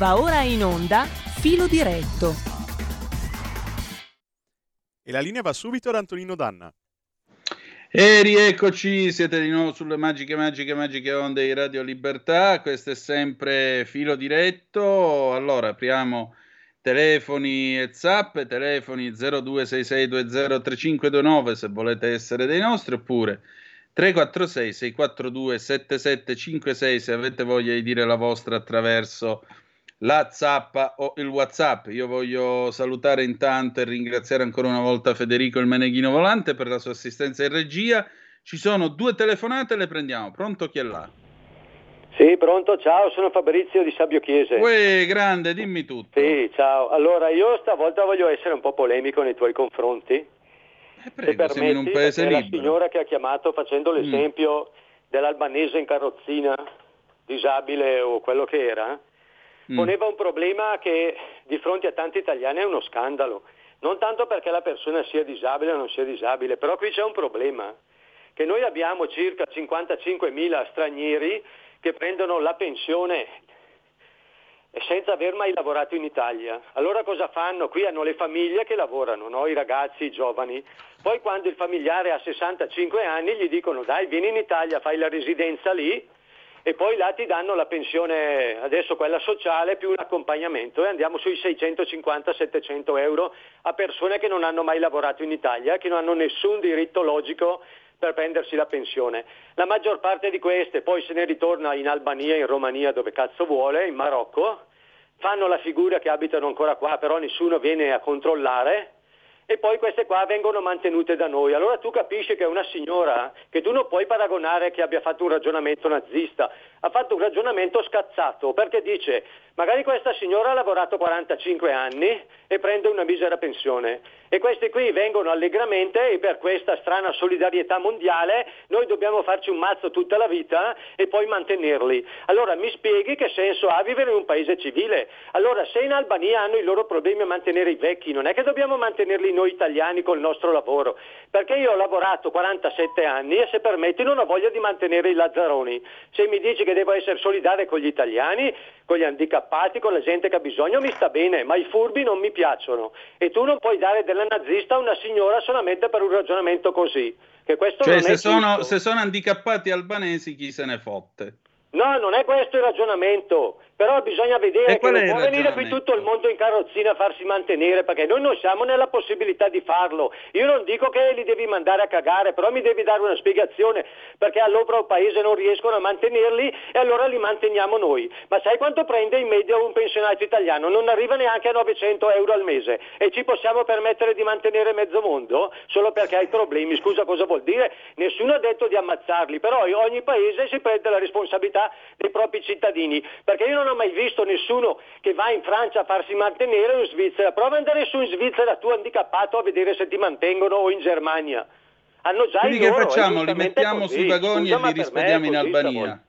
Va ora in onda Filo diretto. E la linea va subito ad Antonino Danna. E rieccoci, siete di nuovo sulle magiche, magiche, magiche onde di Radio Libertà. Questo è sempre filo diretto. Allora, apriamo telefoni e zap, telefoni 0266203529 se volete essere dei nostri, oppure 346 642 7756 se avete voglia di dire la vostra attraverso la zappa o il whatsapp io voglio salutare intanto e ringraziare ancora una volta Federico il Meneghino Volante per la sua assistenza in regia ci sono due telefonate le prendiamo pronto chi è là? Sì, pronto, ciao, sono Fabrizio di Sabio Chiese. Uè, grande, dimmi tutto. Sì, ciao. Allora, io stavolta voglio essere un po' polemico nei tuoi confronti. Eh, prego, Se siamo in un permetti, paese libero. La signora che ha chiamato facendo l'esempio dell'albanese in carrozzina, disabile o quello che era, Mm. Poneva un problema che di fronte a tanti italiani è uno scandalo. Non tanto perché la persona sia disabile o non sia disabile, però qui c'è un problema, che noi abbiamo circa 55.000 stranieri che prendono la pensione senza aver mai lavorato in Italia. Allora cosa fanno? Qui hanno le famiglie che lavorano, no? i ragazzi, i giovani. Poi quando il familiare ha 65 anni gli dicono dai vieni in Italia, fai la residenza lì e poi là ti danno la pensione, adesso quella sociale più un accompagnamento e andiamo sui 650-700 euro a persone che non hanno mai lavorato in Italia, che non hanno nessun diritto logico per prendersi la pensione. La maggior parte di queste poi se ne ritorna in Albania, in Romania, dove cazzo vuole, in Marocco, fanno la figura che abitano ancora qua, però nessuno viene a controllare e poi queste qua vengono mantenute da noi. Allora tu capisci che è una signora che tu non puoi paragonare che abbia fatto un ragionamento nazista, ha fatto un ragionamento scazzato perché dice magari questa signora ha lavorato 45 anni e prende una misera pensione e questi qui vengono allegramente e per questa strana solidarietà mondiale noi dobbiamo farci un mazzo tutta la vita e poi mantenerli. Allora mi spieghi che senso ha vivere in un paese civile? Allora se in Albania hanno i loro problemi a mantenere i vecchi, non è che dobbiamo mantenerli noi italiani col nostro lavoro, perché io ho lavorato 47 anni e se permetti non ho voglia di mantenere i lazzaroni. Se mi dici che devo essere solidale con gli italiani, con gli handicappati, con la gente che ha bisogno, mi sta bene, ma i furbi non mi piacciono. E tu non puoi dare della nazista a una signora solamente per un ragionamento così. Che questo Cioè, non se sono, se sono handicappati albanesi, chi se ne fotte? No, non è questo il ragionamento. Però bisogna vedere E che non può venire qui tutto il mondo in carrozzina a farsi mantenere, perché noi non siamo nella possibilità di farlo. Io non dico che li devi mandare a cagare, però mi devi dare una spiegazione, perché all'opera paese non riescono a mantenerli e allora li manteniamo noi. Ma sai quanto prende in media un pensionato italiano? Non arriva neanche a 900 euro al mese e ci possiamo permettere di mantenere mezzo mondo solo perché hai problemi. Scusa, cosa vuol dire? Nessuno ha detto di ammazzarli, però ogni paese si prende la responsabilità dei propri cittadini, perché io non ho mai visto nessuno che va in Francia a farsi mantenere o in Svizzera. Prova ad andare su in Svizzera tu handicappato a vedere se ti mantengono o in Germania. Hanno già Quindi i che loro, è facciamo? Li mettiamo così. sui vagoni Scusa, e li rispediamo in Albania?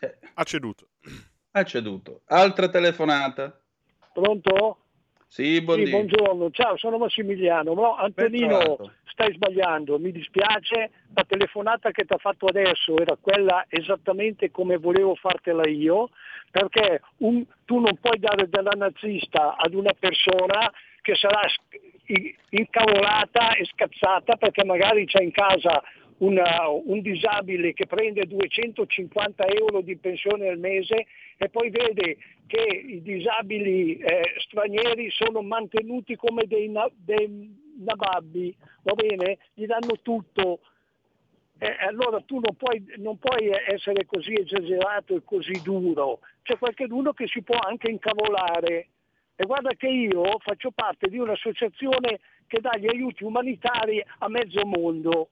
Eh, Ha ceduto. ha ceduto. Altra telefonata? Pronto? Sì, Sì, buondì. buongiorno, ciao, sono Massimiliano. No, Antonino, stai sbagliando, mi dispiace, la telefonata che ti ha fatto adesso era quella esattamente come volevo fartela io, perché un- tu non puoi dare della nazista ad una persona che sarà incavolata e scazzata perché magari c'è in casa una- un disabile che prende 250 euro di pensione al mese e poi vede che i disabili eh, stranieri sono mantenuti come dei, na- dei nababbi, va bene? Gli danno tutto. E allora tu non puoi, non puoi essere così esagerato e così duro. C'è qualcuno che si può anche incavolare. E guarda che io faccio parte di un'associazione che dà gli aiuti umanitari a mezzo mondo.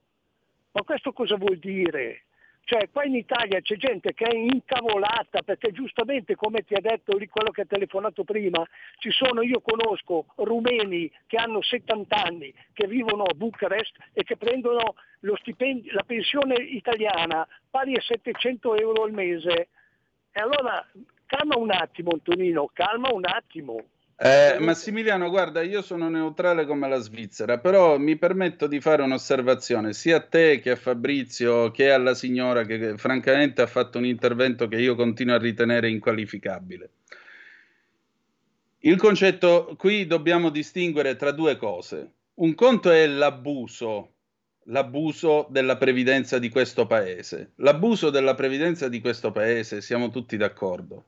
Ma questo cosa vuol dire? Cioè, qua in Italia c'è gente che è incavolata perché giustamente, come ti ha detto lì quello che ha telefonato prima, ci sono, io conosco rumeni che hanno 70 anni, che vivono a Bucarest e che prendono la pensione italiana pari a 700 euro al mese. E allora calma un attimo Antonino, calma un attimo. Eh, Massimiliano, guarda, io sono neutrale come la Svizzera, però mi permetto di fare un'osservazione sia a te che a Fabrizio che alla signora che, che francamente ha fatto un intervento che io continuo a ritenere inqualificabile. Il concetto qui dobbiamo distinguere tra due cose. Un conto è l'abuso, l'abuso della previdenza di questo paese. L'abuso della previdenza di questo paese, siamo tutti d'accordo.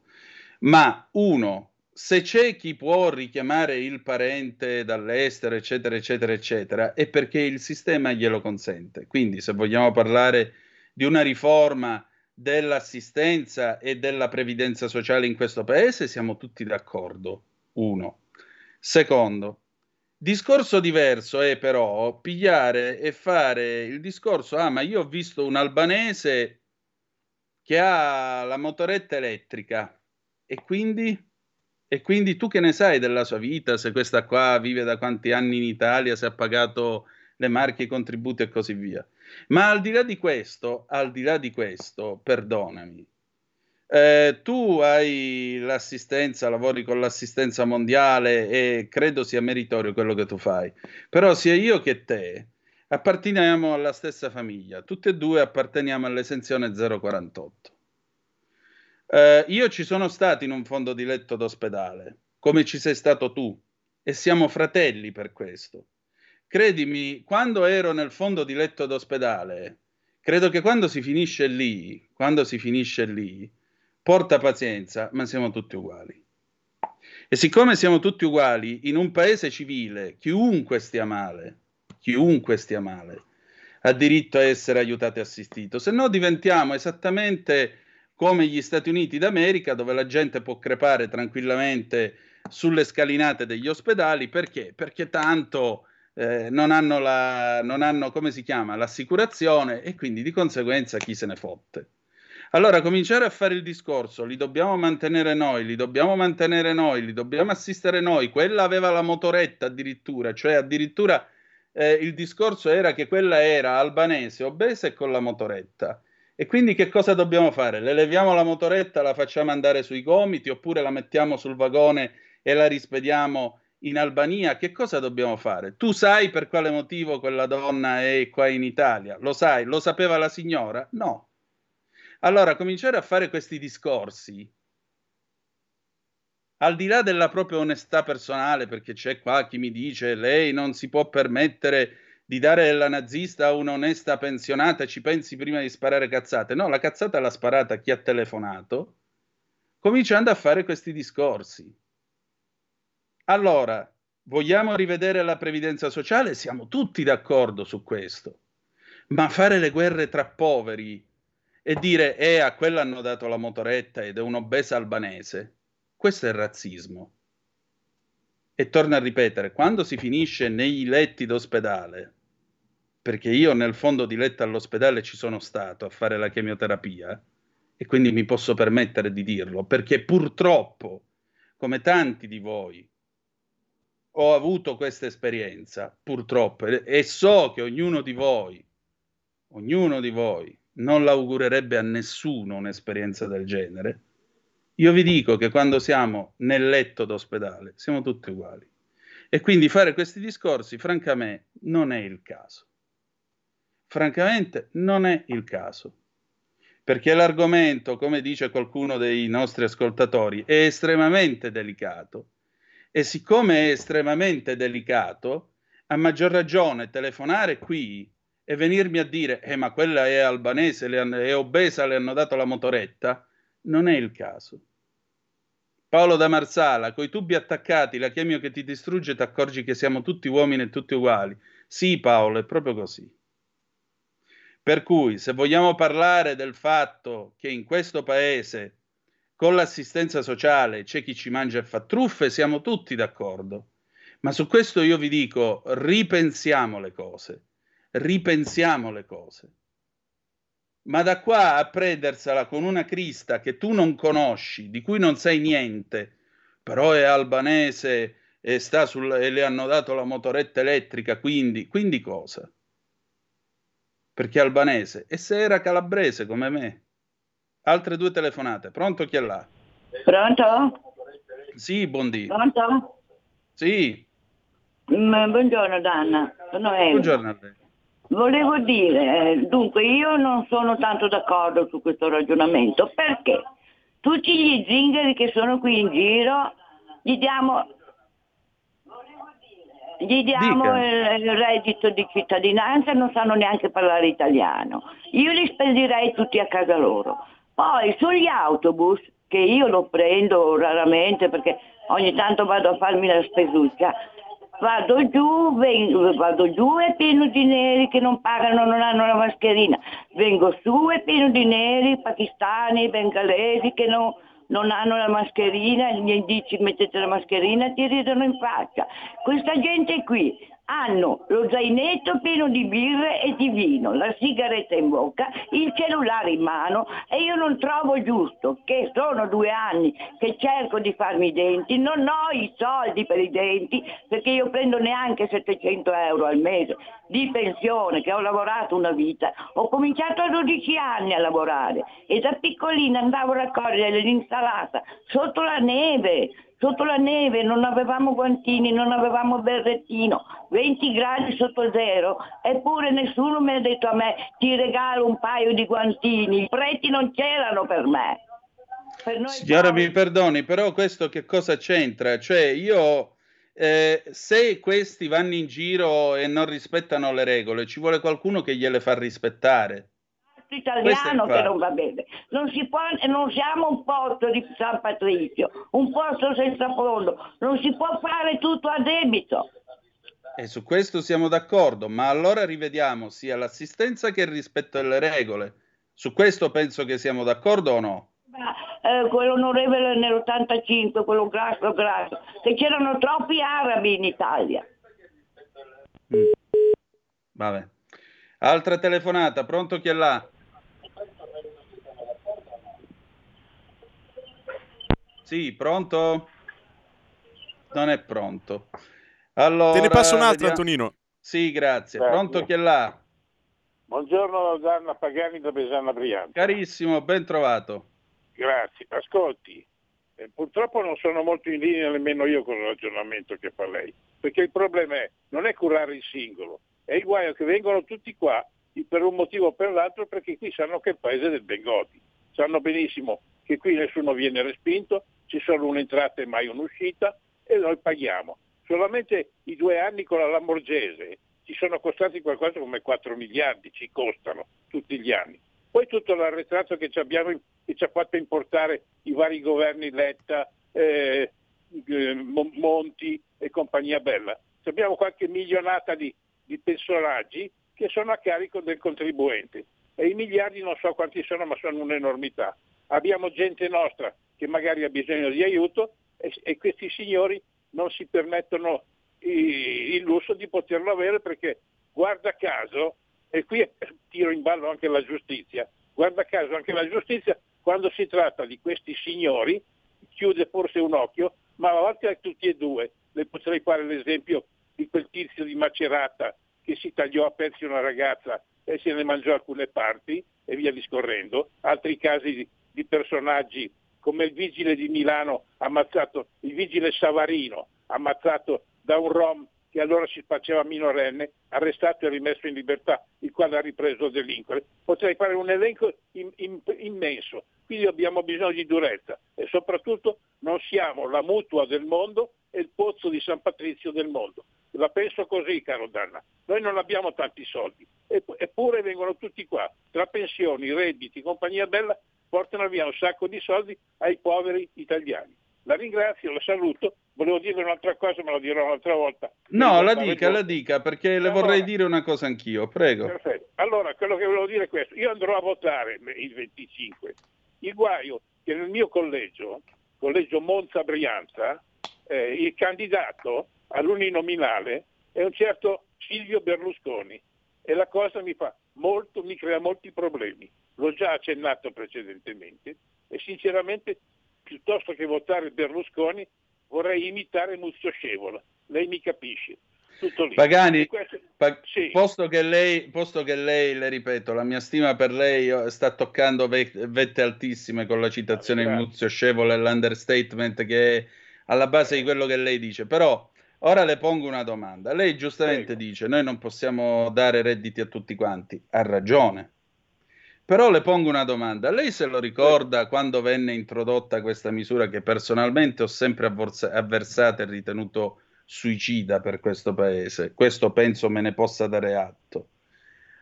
Ma uno, se c'è chi può richiamare il parente dall'estero, eccetera, eccetera, eccetera, è perché il sistema glielo consente. Quindi, se vogliamo parlare di una riforma dell'assistenza e della previdenza sociale in questo paese, siamo tutti d'accordo. Uno. Secondo, discorso diverso è però pigliare e fare il discorso, ah, ma io ho visto un albanese che ha la motoretta elettrica e quindi e quindi tu che ne sai della sua vita, se questa qua vive da quanti anni in Italia, se ha pagato le marche, i contributi e così via. Ma al di là di questo, al di là di questo, perdonami, eh, tu hai l'assistenza, lavori con l'assistenza mondiale e credo sia meritorio quello che tu fai. Però sia io che te apparteniamo alla stessa famiglia, tutte e due apparteniamo all'esenzione 048. Eh, io ci sono stato in un fondo di letto d'ospedale, come ci sei stato tu, e siamo fratelli per questo. Credimi, quando ero nel fondo di letto d'ospedale, credo che quando si finisce lì, quando si finisce lì, porta pazienza, ma siamo tutti uguali. E siccome siamo tutti uguali, in un paese civile, chiunque stia male, chiunque stia male, ha diritto a essere aiutato e assistito, se no diventiamo esattamente come gli Stati Uniti d'America, dove la gente può crepare tranquillamente sulle scalinate degli ospedali, perché? Perché tanto eh, non, hanno la, non hanno, come si chiama, l'assicurazione e quindi di conseguenza chi se ne fotte. Allora, cominciare a fare il discorso, li dobbiamo mantenere noi, li dobbiamo mantenere noi, li dobbiamo assistere noi, quella aveva la motoretta addirittura, cioè addirittura eh, il discorso era che quella era albanese, obesa e con la motoretta. E quindi che cosa dobbiamo fare? Le leviamo la motoretta, la facciamo andare sui gomiti oppure la mettiamo sul vagone e la rispediamo in Albania? Che cosa dobbiamo fare? Tu sai per quale motivo quella donna è qua in Italia? Lo sai? Lo sapeva la signora? No. Allora, cominciare a fare questi discorsi, al di là della propria onestà personale, perché c'è qua chi mi dice lei non si può permettere di dare la nazista a un'onesta pensionata, ci pensi prima di sparare cazzate. No, la cazzata l'ha sparata chi ha telefonato, cominciando a fare questi discorsi. Allora, vogliamo rivedere la previdenza sociale? Siamo tutti d'accordo su questo. Ma fare le guerre tra poveri e dire, eh, a quella hanno dato la motoretta ed è un'obesa albanese, questo è razzismo. E torno a ripetere, quando si finisce nei letti d'ospedale, perché io nel fondo di letto all'ospedale ci sono stato a fare la chemioterapia e quindi mi posso permettere di dirlo, perché purtroppo, come tanti di voi, ho avuto questa esperienza, purtroppo, e so che ognuno di voi, ognuno di voi non l'augurerebbe a nessuno un'esperienza del genere. Io vi dico che quando siamo nel letto d'ospedale siamo tutti uguali. E quindi fare questi discorsi, francamente, non è il caso. Francamente non è il caso, perché l'argomento, come dice qualcuno dei nostri ascoltatori, è estremamente delicato e siccome è estremamente delicato, a maggior ragione telefonare qui e venirmi a dire, eh ma quella è albanese, è obesa, le hanno dato la motoretta, non è il caso. Paolo da Marsala, coi tubi attaccati, la chemio che ti distrugge, ti accorgi che siamo tutti uomini e tutti uguali. Sì, Paolo, è proprio così. Per cui, se vogliamo parlare del fatto che in questo paese con l'assistenza sociale c'è chi ci mangia e fa truffe, siamo tutti d'accordo. Ma su questo io vi dico, ripensiamo le cose, ripensiamo le cose. Ma da qua a prendersela con una crista che tu non conosci, di cui non sai niente, però è albanese e, sta sul, e le hanno dato la motoretta elettrica, quindi, quindi cosa? perché è albanese, e se era calabrese come me. Altre due telefonate. Pronto chi è là? Pronto? Sì, buondì. Pronto? Sì. Mm, buongiorno Danna, sono Eva. Buongiorno a lei. Volevo dire, dunque io non sono tanto d'accordo su questo ragionamento perché tutti gli zingari che sono qui in giro gli diamo, gli diamo il, il reddito di cittadinanza e non sanno neanche parlare italiano. Io li spedirei tutti a casa loro. Poi sugli autobus, che io lo prendo raramente perché ogni tanto vado a farmi la spesuccia, vado giù, vengo, vado giù è pieno di neri che non pagano, non hanno la mascherina, vengo su è pieno di neri, pakistani, bengalesi che non, non hanno la mascherina, gli dici mettete la mascherina e ti ridono in faccia. Questa gente qui hanno lo zainetto pieno di birre e di vino, la sigaretta in bocca, il cellulare in mano e io non trovo giusto che sono due anni che cerco di farmi i denti, non ho i soldi per i denti perché io prendo neanche 700 euro al mese di pensione che ho lavorato una vita, ho cominciato a 12 anni a lavorare e da piccolina andavo a raccogliere l'insalata sotto la neve, sotto la neve, non avevamo guantini, non avevamo berrettino, 20 gradi sotto zero, eppure nessuno mi ha detto a me ti regalo un paio di guantini, i preti non c'erano per me. Per Signora poi... mi perdoni, però questo che cosa c'entra? Cioè io, eh, se questi vanno in giro e non rispettano le regole, ci vuole qualcuno che gliele fa rispettare italiano che non va bene. Non, si può, non siamo un posto di San Patrizio, un posto senza fondo, non si può fare tutto a debito. E su questo siamo d'accordo, ma allora rivediamo sia l'assistenza che il rispetto delle regole. Su questo penso che siamo d'accordo o no? Eh, quell'onorevole nell'85, quello grasso grasso, che c'erano troppi arabi in Italia. Mm. Vabbè. Altra telefonata, pronto chi è là? Sì, pronto? Non è pronto. Allora, Te ne passo un'altra, vediamo... Antonino. Sì, grazie. grazie. Pronto chi è là? Buongiorno Danna Pagani da Besana Brianza. Carissimo, ben trovato. Grazie. Ascolti, eh, purtroppo non sono molto in linea nemmeno io con il ragionamento che fa lei, perché il problema è non è curare il singolo, è il guaio che vengono tutti qua per un motivo o per l'altro perché qui sanno che è il paese del Bengodi. Sanno benissimo che qui nessuno viene respinto, ci sono un'entrata e mai un'uscita e noi paghiamo. Solamente i due anni con la Lamborghese ci sono costati qualcosa come 4 miliardi, ci costano tutti gli anni. Poi tutto l'arretrato che ci, abbiamo, che ci ha fatto importare i vari governi Letta, eh, Monti e compagnia bella. Abbiamo qualche milionata di, di personaggi che sono a carico del contribuente e i miliardi non so quanti sono ma sono un'enormità. Abbiamo gente nostra che magari ha bisogno di aiuto e, e questi signori non si permettono i, il lusso di poterlo avere perché guarda caso, e qui tiro in ballo anche la giustizia, guarda caso anche la giustizia quando si tratta di questi signori chiude forse un occhio, ma volte a tutti e due. Le potrei fare l'esempio di quel tizio di Macerata che si tagliò a pezzi una ragazza e se ne mangiò alcune parti e via discorrendo, altri casi di, personaggi come il vigile di Milano ammazzato, il vigile Savarino ammazzato da un rom che allora si faceva minorenne, arrestato e rimesso in libertà, il quale ha ripreso a delinquere. Potrei fare un elenco in, in, immenso, quindi abbiamo bisogno di durezza e soprattutto non siamo la mutua del mondo e il pozzo di San Patrizio del mondo. La penso così, caro Danna. Noi non abbiamo tanti soldi, eppure vengono tutti qua, tra pensioni, redditi, compagnia bella, portano via un sacco di soldi ai poveri italiani. La ringrazio, la saluto. Volevo dire un'altra cosa, ma lo dirò un'altra volta. No, la dica, la dica, perché le allora, vorrei dire una cosa anch'io, prego. Perfetto. Allora, quello che volevo dire è questo. Io andrò a votare il 25. Il guaio che nel mio collegio, collegio Monza-Brianza, eh, il candidato all'uninominale è un certo Silvio Berlusconi e la cosa mi fa molto, mi crea molti problemi. Già accennato precedentemente e sinceramente piuttosto che votare Berlusconi vorrei imitare Muzio Scevola. Lei mi capisce. Pagani, questo... pa- sì. posto, che lei, posto, che lei, le ripeto, la mia stima per lei eh, sta toccando vette altissime con la citazione di Muzio Scevola e l'understatement che è alla base di quello che lei dice, però Ora le pongo una domanda. Lei giustamente Prego. dice: Noi non possiamo dare redditi a tutti quanti. Ha ragione. Però le pongo una domanda. Lei se lo ricorda quando venne introdotta questa misura che personalmente ho sempre avversata e ritenuto suicida per questo paese? Questo penso me ne possa dare atto.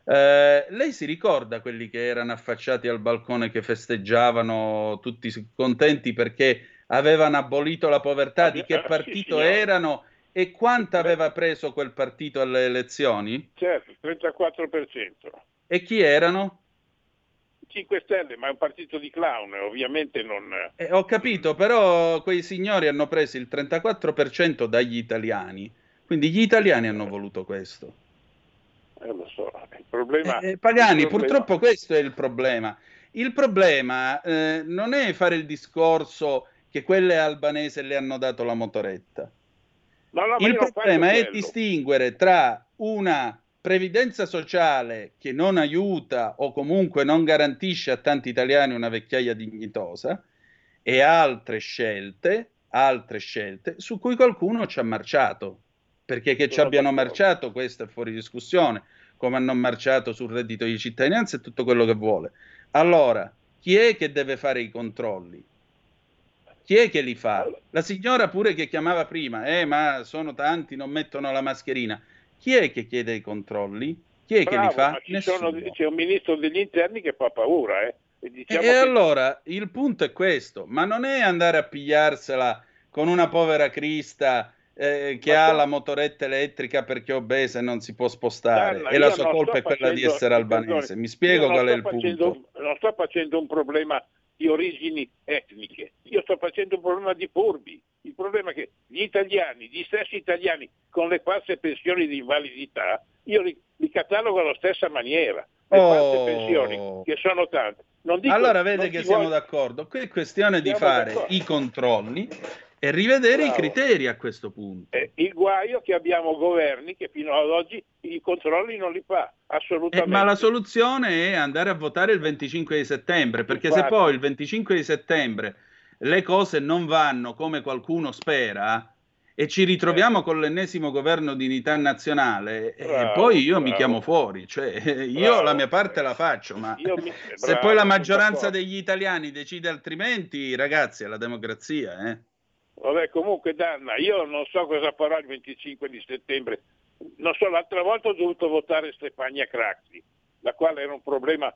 Eh, lei si ricorda quelli che erano affacciati al balcone che festeggiavano tutti contenti perché avevano abolito la povertà? Di che partito erano e quanto aveva preso quel partito alle elezioni? Certo, 34%. E chi erano? 5 Stelle, ma è un partito di clown, ovviamente non... Eh, ho capito, però quei signori hanno preso il 34% dagli italiani, quindi gli italiani hanno voluto questo. Eh, lo so, il problema... Eh, eh, Pagani, il problema- purtroppo questo è il problema. Il problema eh, non è fare il discorso che quelle albanese le hanno dato la motoretta. No, no, Il problema è distinguere tra una previdenza sociale che non aiuta o comunque non garantisce a tanti italiani una vecchiaia dignitosa e altre scelte, altre scelte su cui qualcuno ci ha marciato. Perché che ci abbiano marciato, questo è fuori discussione, come hanno marciato sul reddito di cittadinanza e tutto quello che vuole. Allora, chi è che deve fare i controlli? Chi è che li fa? La signora pure che chiamava prima, eh, ma sono tanti, non mettono la mascherina. Chi è che chiede i controlli? Chi è che li Bravo, fa? Nessuno. sono- c'è un ministro degli interni che fa paura, eh. E diciamo e che- allora il punto è questo, ma non è andare a pigliarsela con una povera Crista eh, che Ma ha to- la motoretta elettrica perché è obesa e non si può spostare Danna, e la sua colpa è quella di essere albanese. Mi spiego qual è il facendo- punto. Non sto facendo un problema di origini etniche, io sto facendo un problema di furbi. Il problema è che gli italiani, gli stessi italiani con le false pensioni di invalidità, io li, li catalogo alla stessa maniera. Le Oh. false pensioni, che sono tante. Dico- Allora vede che siamo voglio- d'accordo. Qui è questione di Siamo fare d'accordo. i controlli e rivedere i Bravo. criteri a questo punto. Eh, il guaio è che abbiamo governi che fino ad oggi i controlli non li fa, Eh, assolutamente. ma la soluzione è andare a votare il 25 di settembre, perché se Infatti. poi il 25 di settembre le cose non vanno come qualcuno spera e ci ritroviamo con l'ennesimo governo di unità nazionale, eh, Bravo, poi io mi bravo. chiamo fuori, cioè eh, io Bravo. la mia parte la faccio, ma mi- se poi la maggioranza degli italiani decide altrimenti, ragazzi, è la democrazia, eh. Vabbè, comunque Danna, io non so cosa farò il 25 di settembre. Non so, l'altra volta ho dovuto votare Stefania Craxi, la quale era un problema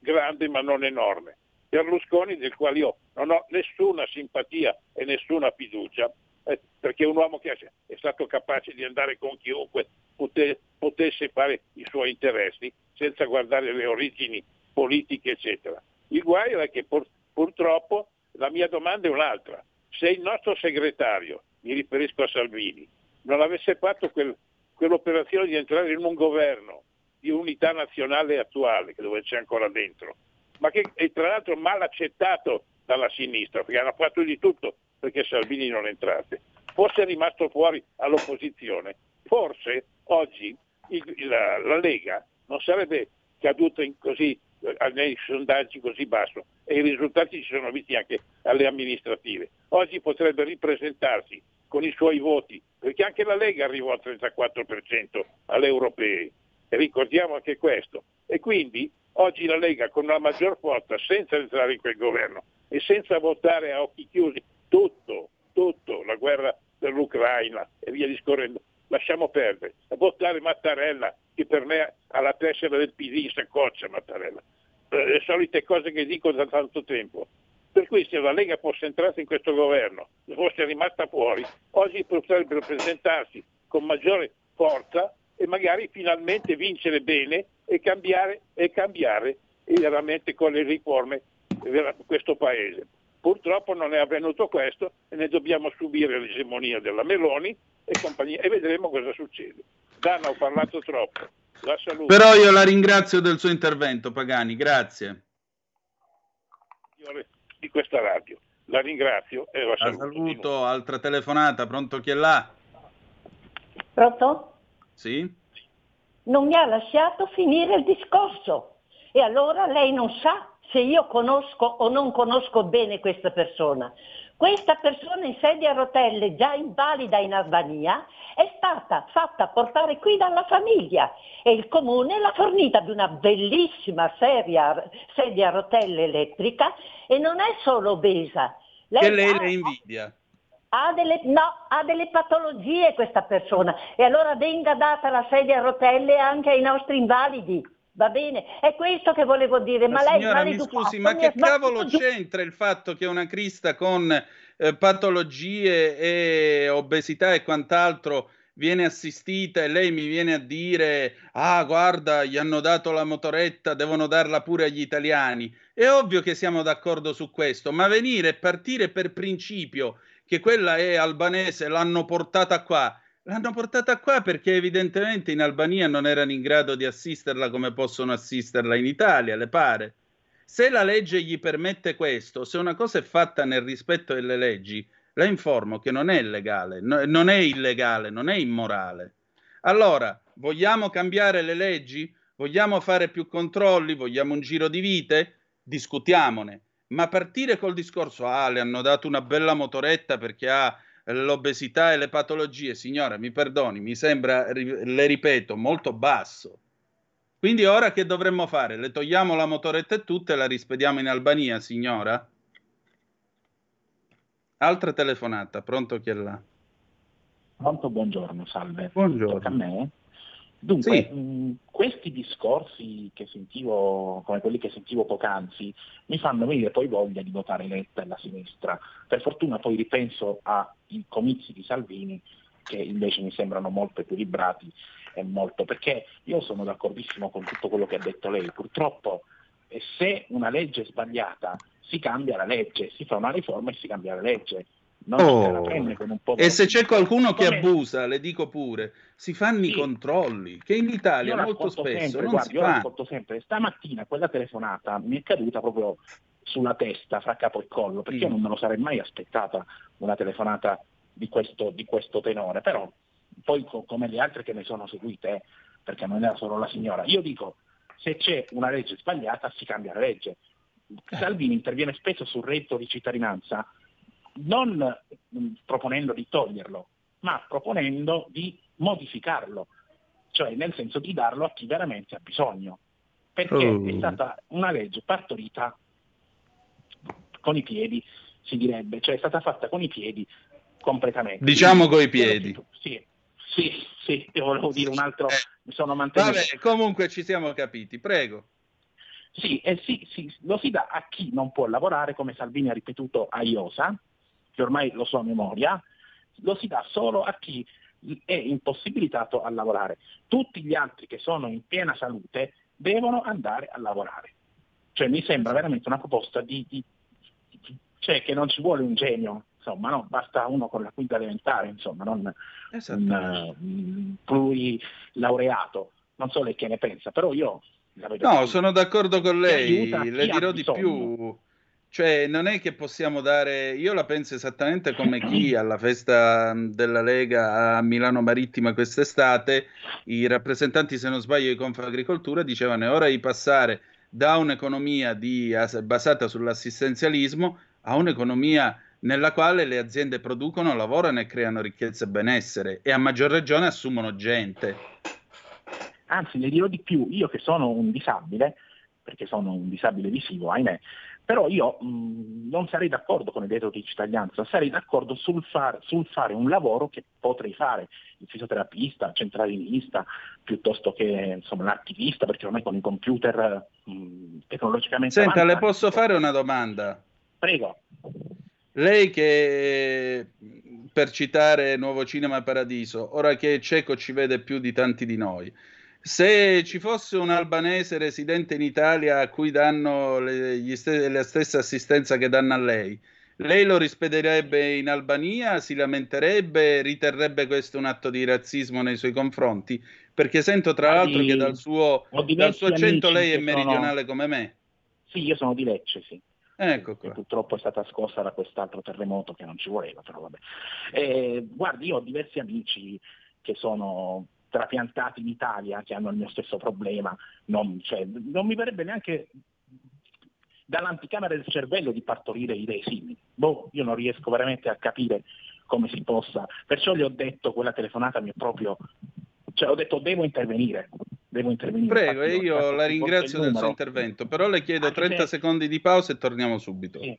grande ma non enorme. Berlusconi, del quale io non ho nessuna simpatia e nessuna fiducia, eh, perché è un uomo che è stato capace di andare con chiunque pote- potesse fare i suoi interessi senza guardare le origini politiche, eccetera. Il guaio è che pur- purtroppo la mia domanda è un'altra. Se il nostro segretario, mi riferisco a Salvini, non avesse fatto quel- quell'operazione di entrare in un governo di unità nazionale attuale, che dove c'è ancora dentro, ma che è tra l'altro mal accettato dalla sinistra, perché hanno fatto di tutto perché Salvini non entrasse, fosse rimasto fuori all'opposizione, forse oggi il- la, la Lega non sarebbe caduta in così, nei sondaggi così basso e i risultati si sono visti anche alle amministrative. Oggi potrebbe ripresentarsi con i suoi voti, perché anche la Lega arrivò al 34% alle europee, e ricordiamo anche questo. E quindi oggi la Lega con una maggior forza, senza entrare in quel governo e senza votare a occhi chiusi tutto, tutto, la guerra dell'Ucraina e via discorrendo, lasciamo perdere. A votare Mattarella, che per me ha la tessera del PD in saccoccia Mattarella. Eh, Le solite cose che dico da tanto tempo. Per cui se la Lega fosse entrata in questo governo fosse rimasta fuori, oggi potrebbe presentarsi con maggiore forza e magari finalmente vincere bene e cambiare, e cambiare veramente con le riforme questo paese. Purtroppo non è avvenuto questo e ne dobbiamo subire l'egemonia della Meloni e compagnia e vedremo cosa succede. Danna, ho parlato troppo. La saluto. Però io la ringrazio del suo intervento, Pagani, grazie. signore di questa radio. La ringrazio e la La saluto. saluto, altra telefonata, pronto chi è là? Pronto? Sì? Non mi ha lasciato finire il discorso. E allora lei non sa se io conosco o non conosco bene questa persona. Questa persona in sedia a rotelle, già invalida in Albania, è stata fatta portare qui dalla famiglia e il comune l'ha fornita di una bellissima sedia, sedia a rotelle elettrica e non è solo obesa. Lei che lei ha, le invidia. Ha delle, no, ha delle patologie questa persona e allora venga data la sedia a rotelle anche ai nostri invalidi. Va bene, è questo che volevo dire. Ma, ma lei signora, mi scusi, ma che cavolo c'entra il fatto che una crista con eh, patologie e obesità e quant'altro viene assistita e lei mi viene a dire ah guarda gli hanno dato la motoretta devono darla pure agli italiani è ovvio che siamo d'accordo su questo ma venire e partire per principio che quella è albanese l'hanno portata qua L'hanno portata qua perché evidentemente in Albania non erano in grado di assisterla come possono assisterla in Italia, le pare. Se la legge gli permette questo, se una cosa è fatta nel rispetto delle leggi, la informo che non è legale, no, non è illegale, non è immorale. Allora, vogliamo cambiare le leggi? Vogliamo fare più controlli? Vogliamo un giro di vite? Discutiamone. Ma partire col discorso, ah, le hanno dato una bella motoretta perché ha l'obesità e le patologie, signora, mi perdoni, mi sembra, le ripeto, molto basso. Quindi ora che dovremmo fare? Le togliamo la motoretta e tutto e la rispediamo in Albania, signora? Altra telefonata, pronto chi è là? Pronto, buongiorno, salve. Buongiorno. Tocca a me? Dunque, sì. mh, questi discorsi che sentivo, come quelli che sentivo poc'anzi, mi fanno venire poi voglia di votare Letta e la sinistra. Per fortuna poi ripenso ai comizi di Salvini, che invece mi sembrano molto equilibrati e molto, perché io sono d'accordissimo con tutto quello che ha detto lei. Purtroppo, se una legge è sbagliata, si cambia la legge, si fa una riforma e si cambia la legge. Oh. e se c'è qualcuno che abusa, le dico pure, si fanno sì. i controlli, che in Italia molto spesso sempre, non guarda, si fanno. sempre. Stamattina quella telefonata mi è caduta proprio sulla testa, fra capo e collo, perché mm. io non me lo sarei mai aspettata una telefonata di questo, di questo tenore, però poi co- come le altre che ne sono seguite, eh, perché non era solo la signora, io dico, se c'è una legge sbagliata si cambia la legge. Salvini interviene spesso sul reddito di cittadinanza non mm, proponendo di toglierlo, ma proponendo di modificarlo, cioè nel senso di darlo a chi veramente ha bisogno, perché oh. è stata una legge partorita con i piedi, si direbbe, cioè è stata fatta con i piedi completamente. Diciamo con i piedi. Sì, sì, sì, io volevo dire un altro, mi sono mantenuto. Vabbè, comunque ci siamo capiti, prego. Sì, eh sì, sì, lo si dà a chi non può lavorare, come Salvini ha ripetuto a Iosa, che ormai lo so a memoria, lo si dà solo a chi è impossibilitato a lavorare. Tutti gli altri che sono in piena salute devono andare a lavorare. Cioè mi sembra veramente una proposta di, di cioè che non ci vuole un genio, insomma, no? basta uno con la quinta elementare, insomma, non un uh, plurilaureato. Non so lei che ne pensa, però io No, sono d'accordo con lei, le dirò di più. Cioè, non è che possiamo dare. Io la penso esattamente come chi alla festa della Lega a Milano Marittima quest'estate, i rappresentanti, se non sbaglio, di Confagricoltura dicevano è ora di passare da un'economia di, basata sull'assistenzialismo a un'economia nella quale le aziende producono, lavorano e creano ricchezza e benessere e a maggior ragione assumono gente. Anzi, le dirò di più, io che sono un disabile, perché sono un disabile visivo, ahimè, però io mh, non sarei d'accordo con il reddito di cittadinanza, sarei d'accordo sul, far, sul, fare un lavoro che potrei fare, il fisioterapista, il centralinista, piuttosto che insomma, l'archivista, perché ormai con i computer mh, tecnologicamente... Senta, le posso fare una domanda? Prego. Lei che, per citare Nuovo Cinema Paradiso, ora che è cieco ci vede più di tanti di noi, se ci fosse un albanese residente in Italia a cui danno le, st- la stessa assistenza che danno a lei, lei lo rispedirebbe in Albania, si lamenterebbe, riterrebbe questo un atto di razzismo nei suoi confronti? Perché sento tra l'altro che dal suo, dal suo accento lei è meridionale sono... come me. Sì, io sono di Lecce, sì. Ecco qua. purtroppo è stata scossa da quest'altro terremoto che non ci voleva, però vabbè. Eh, guardi, io ho diversi amici che sono trapiantati in Italia che hanno il mio stesso problema, non, cioè, non mi verrebbe neanche dall'anticamera del cervello di partorire idee simili. Boh, io non riesco veramente a capire come si possa. Perciò gli ho detto, quella telefonata mi è proprio... Cioè ho detto devo intervenire, devo intervenire. Prego, e io la ringrazio del suo intervento, però le chiedo Anche 30 se... secondi di pausa e torniamo subito. Sì.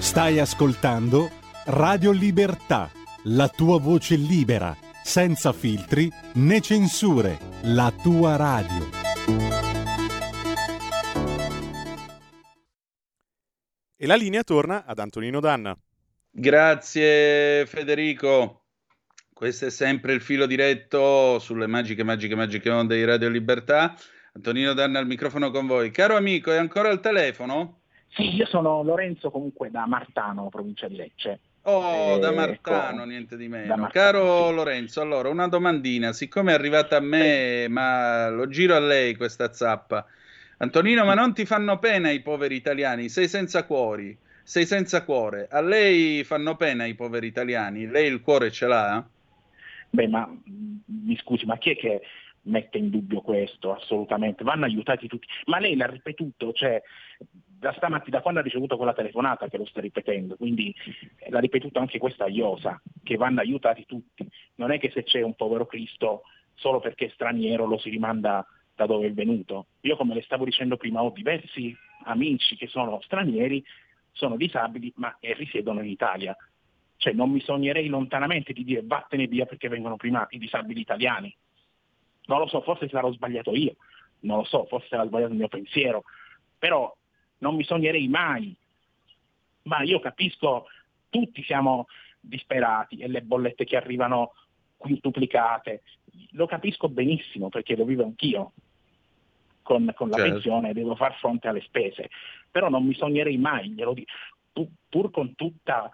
Stai ascoltando Radio Libertà, la tua voce libera, senza filtri né censure, la tua radio. E la linea torna ad Antonino Danna. Grazie Federico. Questo è sempre il filo diretto sulle magiche, magiche, magiche onde di Radio Libertà. Antonino Danna al microfono con voi. Caro amico, è ancora al telefono? Sì, io sono Lorenzo comunque da Martano, provincia di Lecce. Oh, eh, da Martano, ecco, niente di meno. Caro sì. Lorenzo, allora una domandina, siccome è arrivata a me, ma lo giro a lei questa zappa. Antonino, ma non ti fanno pena i poveri italiani? Sei senza cuori, sei senza cuore. A lei fanno pena i poveri italiani? Lei il cuore ce l'ha? Beh, ma mi scusi, ma chi è che mette in dubbio questo? Assolutamente, vanno aiutati tutti. Ma lei l'ha ripetuto, cioè da stamattina, da quando ha ricevuto quella telefonata che lo sta ripetendo, quindi l'ha ripetuto anche questa Iosa, che vanno aiutati tutti. Non è che se c'è un povero Cristo solo perché è straniero lo si rimanda da dove è venuto. Io come le stavo dicendo prima ho diversi amici che sono stranieri, sono disabili ma risiedono in Italia. Cioè non mi sognerei lontanamente di dire vattene via perché vengono prima i disabili italiani. Non lo so, forse sarò sbagliato io, non lo so, forse sarà sbagliato il mio pensiero, però non mi sognerei mai. Ma io capisco, tutti siamo disperati e le bollette che arrivano quintuplicate, lo capisco benissimo perché lo vivo anch'io. Con, con la certo. pensione devo far fronte alle spese, però non mi sognerei mai, glielo dico, pur, con tutta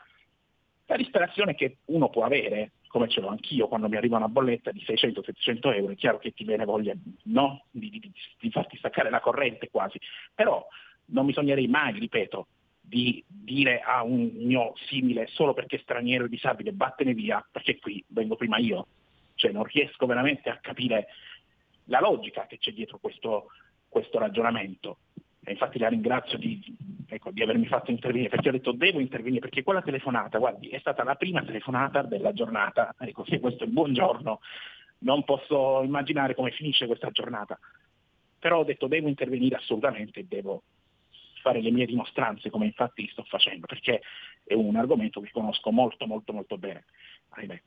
la disperazione che uno può avere, come ce l'ho anch'io quando mi arriva una bolletta di 600-700 euro, è chiaro che ti viene voglia no? di, di, di, farti staccare la corrente quasi, però non mi sognerei mai, ripeto, di dire a un mio simile solo perché straniero e disabile vattene via perché qui vengo prima io. Cioè non riesco veramente a capire la logica che c'è dietro questo, questo ragionamento. E infatti la ringrazio di, ecco, di, avermi fatto intervenire, perché ho detto devo intervenire, perché quella telefonata, guardi, è stata la prima telefonata della giornata. Ecco, se questo è il buongiorno, non posso immaginare come finisce questa giornata. Però ho detto devo intervenire assolutamente devo, fare le mie dimostranze, come infatti sto facendo, perché è un argomento che conosco molto molto molto bene. Ahimè.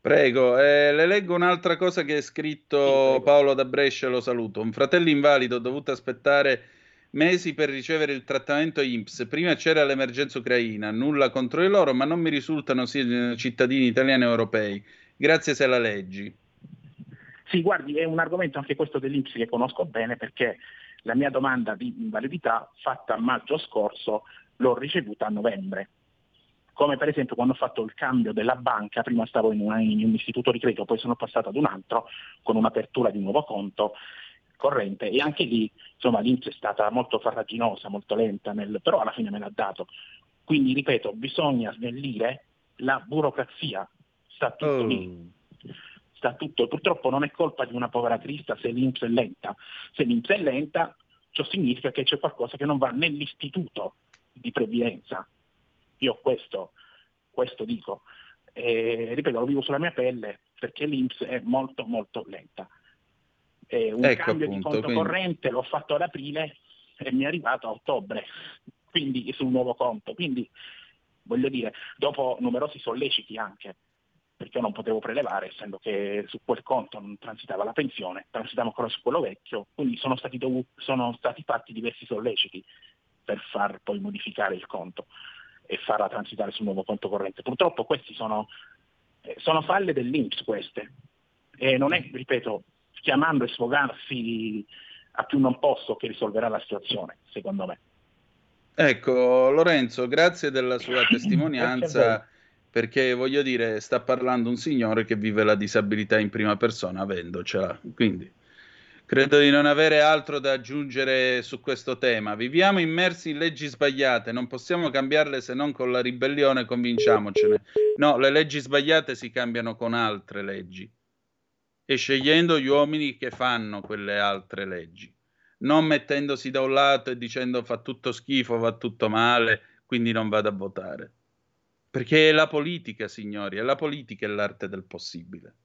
Prego, eh, le leggo un'altra cosa che è scritto sì, Paolo da Brescia, lo saluto. Un fratello invalido ha dovuto aspettare mesi per ricevere il trattamento IMSS. Prima c'era l'emergenza ucraina, nulla contro di loro, ma non mi risultano siano cittadini italiani o europei. Grazie se la leggi. Sì, guardi, è un argomento anche questo dell'IMSS che conosco bene perché la mia domanda di invalidità fatta a maggio scorso l'ho ricevuta a novembre. Come per esempio quando ho fatto il cambio della banca, prima stavo in, una, in un istituto di credito, poi sono passato ad un altro con un'apertura di nuovo conto corrente e anche lì insomma, l'Inps è stata molto farraginosa, molto lenta, nel, però alla fine me l'ha dato. Quindi ripeto, bisogna snellire la burocrazia, sta tutto oh. lì sta tutto. Purtroppo non è colpa di una povera crista se l'Inps è lenta. Se l'Inps è lenta, ciò significa che c'è qualcosa che non va nell'istituto di previdenza. Io questo, questo dico. E, ripeto, lo vivo sulla mia pelle perché l'Inps è molto molto lenta. E un ecco cambio appunto, di conto quindi... corrente l'ho fatto ad aprile e mi è arrivato a ottobre, quindi sul nuovo conto. Quindi voglio dire, dopo numerosi solleciti anche, perché non potevo prelevare, essendo che su quel conto non transitava la pensione, transitava ancora su quello vecchio, quindi sono stati, dovuti, sono stati fatti diversi solleciti per far poi modificare il conto e farla transitare sul nuovo conto corrente. Purtroppo questi sono, eh, sono falle dell'Inps queste, e non è, ripeto, chiamando e sfogarsi a più non posso che risolverà la situazione, secondo me. Ecco, Lorenzo, grazie della sua testimonianza, perché voglio dire, sta parlando un signore che vive la disabilità in prima persona avendocela, quindi credo di non avere altro da aggiungere su questo tema. Viviamo immersi in leggi sbagliate, non possiamo cambiarle se non con la ribellione, convinciamocene. No, le leggi sbagliate si cambiano con altre leggi e scegliendo gli uomini che fanno quelle altre leggi non mettendosi da un lato e dicendo fa tutto schifo, va tutto male, quindi non vado a votare. Perché è la politica, signori, è la politica è l'arte del possibile.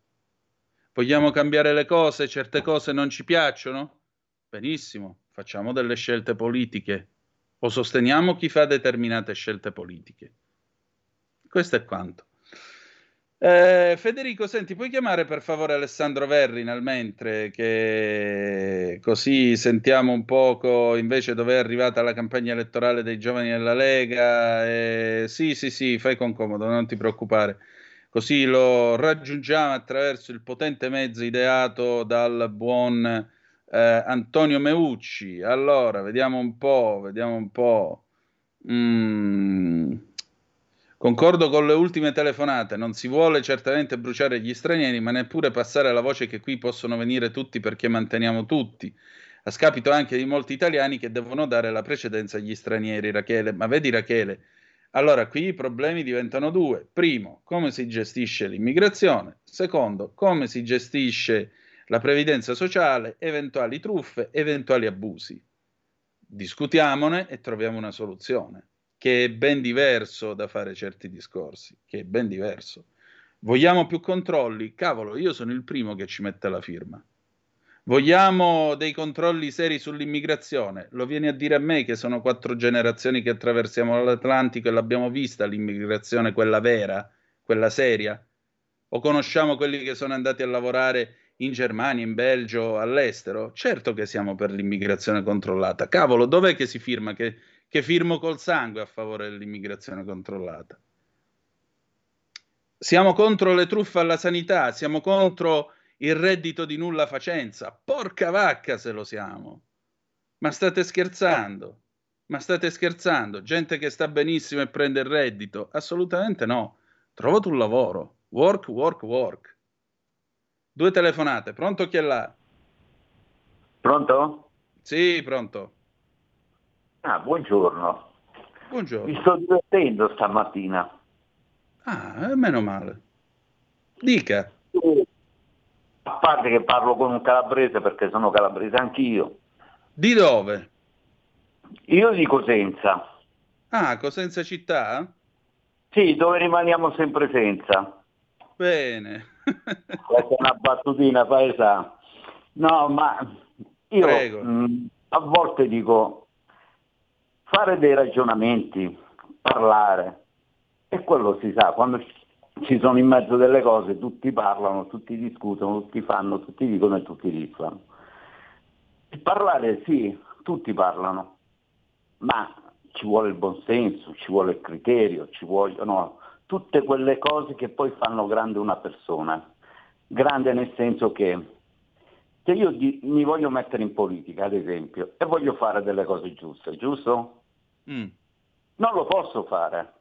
Vogliamo cambiare le cose, certe cose non ci piacciono? Benissimo, facciamo delle scelte politiche o sosteniamo chi fa determinate scelte politiche. Questo è quanto. Eh, Federico, senti, puoi chiamare per favore Alessandro Verri nel mentre, che così sentiamo un poco invece dove è arrivata la campagna elettorale dei giovani della Lega. Eh, sì, sì, sì, fai con comodo, non ti preoccupare. Così lo raggiungiamo attraverso il potente mezzo ideato dal buon eh, Antonio Meucci. Allora, vediamo un po', vediamo un po'. Mm. Concordo con le ultime telefonate, non si vuole certamente bruciare gli stranieri, ma neppure passare la voce che qui possono venire tutti perché manteniamo tutti, a scapito anche di molti italiani che devono dare la precedenza agli stranieri, Rachele. Ma vedi Rachele, allora qui i problemi diventano due. Primo, come si gestisce l'immigrazione. Secondo, come si gestisce la previdenza sociale, eventuali truffe, eventuali abusi. Discutiamone e troviamo una soluzione che è ben diverso da fare certi discorsi, che è ben diverso. Vogliamo più controlli? Cavolo, io sono il primo che ci mette la firma. Vogliamo dei controlli seri sull'immigrazione? Lo vieni a dire a me che sono quattro generazioni che attraversiamo l'Atlantico e l'abbiamo vista l'immigrazione, quella vera, quella seria? O conosciamo quelli che sono andati a lavorare in Germania, in Belgio, all'estero? Certo che siamo per l'immigrazione controllata. Cavolo, dov'è che si firma che che firmo col sangue a favore dell'immigrazione controllata. Siamo contro le truffe alla sanità, siamo contro il reddito di nulla facenza. Porca vacca se lo siamo. Ma state scherzando? Ma state scherzando? Gente che sta benissimo e prende il reddito? Assolutamente no. Trovate un lavoro. Work, work, work. Due telefonate. Pronto chi è là? Pronto? Sì, pronto. Ah, buongiorno. Buongiorno. Mi sto divertendo stamattina. Ah, eh, meno male. Dica. A parte che parlo con un calabrese perché sono calabrese anch'io. Di dove? Io di Cosenza. Ah, Cosenza città? Sì, dove rimaniamo sempre senza. Bene. Questa è una battutina paesana. No, ma io mh, a volte dico, fare dei ragionamenti, parlare, e quello si sa, quando ci sono in mezzo delle cose tutti parlano, tutti discutono, tutti fanno, tutti dicono e tutti disfano. Parlare sì, tutti parlano, ma ci vuole il buonsenso, ci vuole il criterio, ci vogliono tutte quelle cose che poi fanno grande una persona. Grande nel senso che se io di, mi voglio mettere in politica, ad esempio, e voglio fare delle cose giuste, giusto? Mm. Non lo posso fare.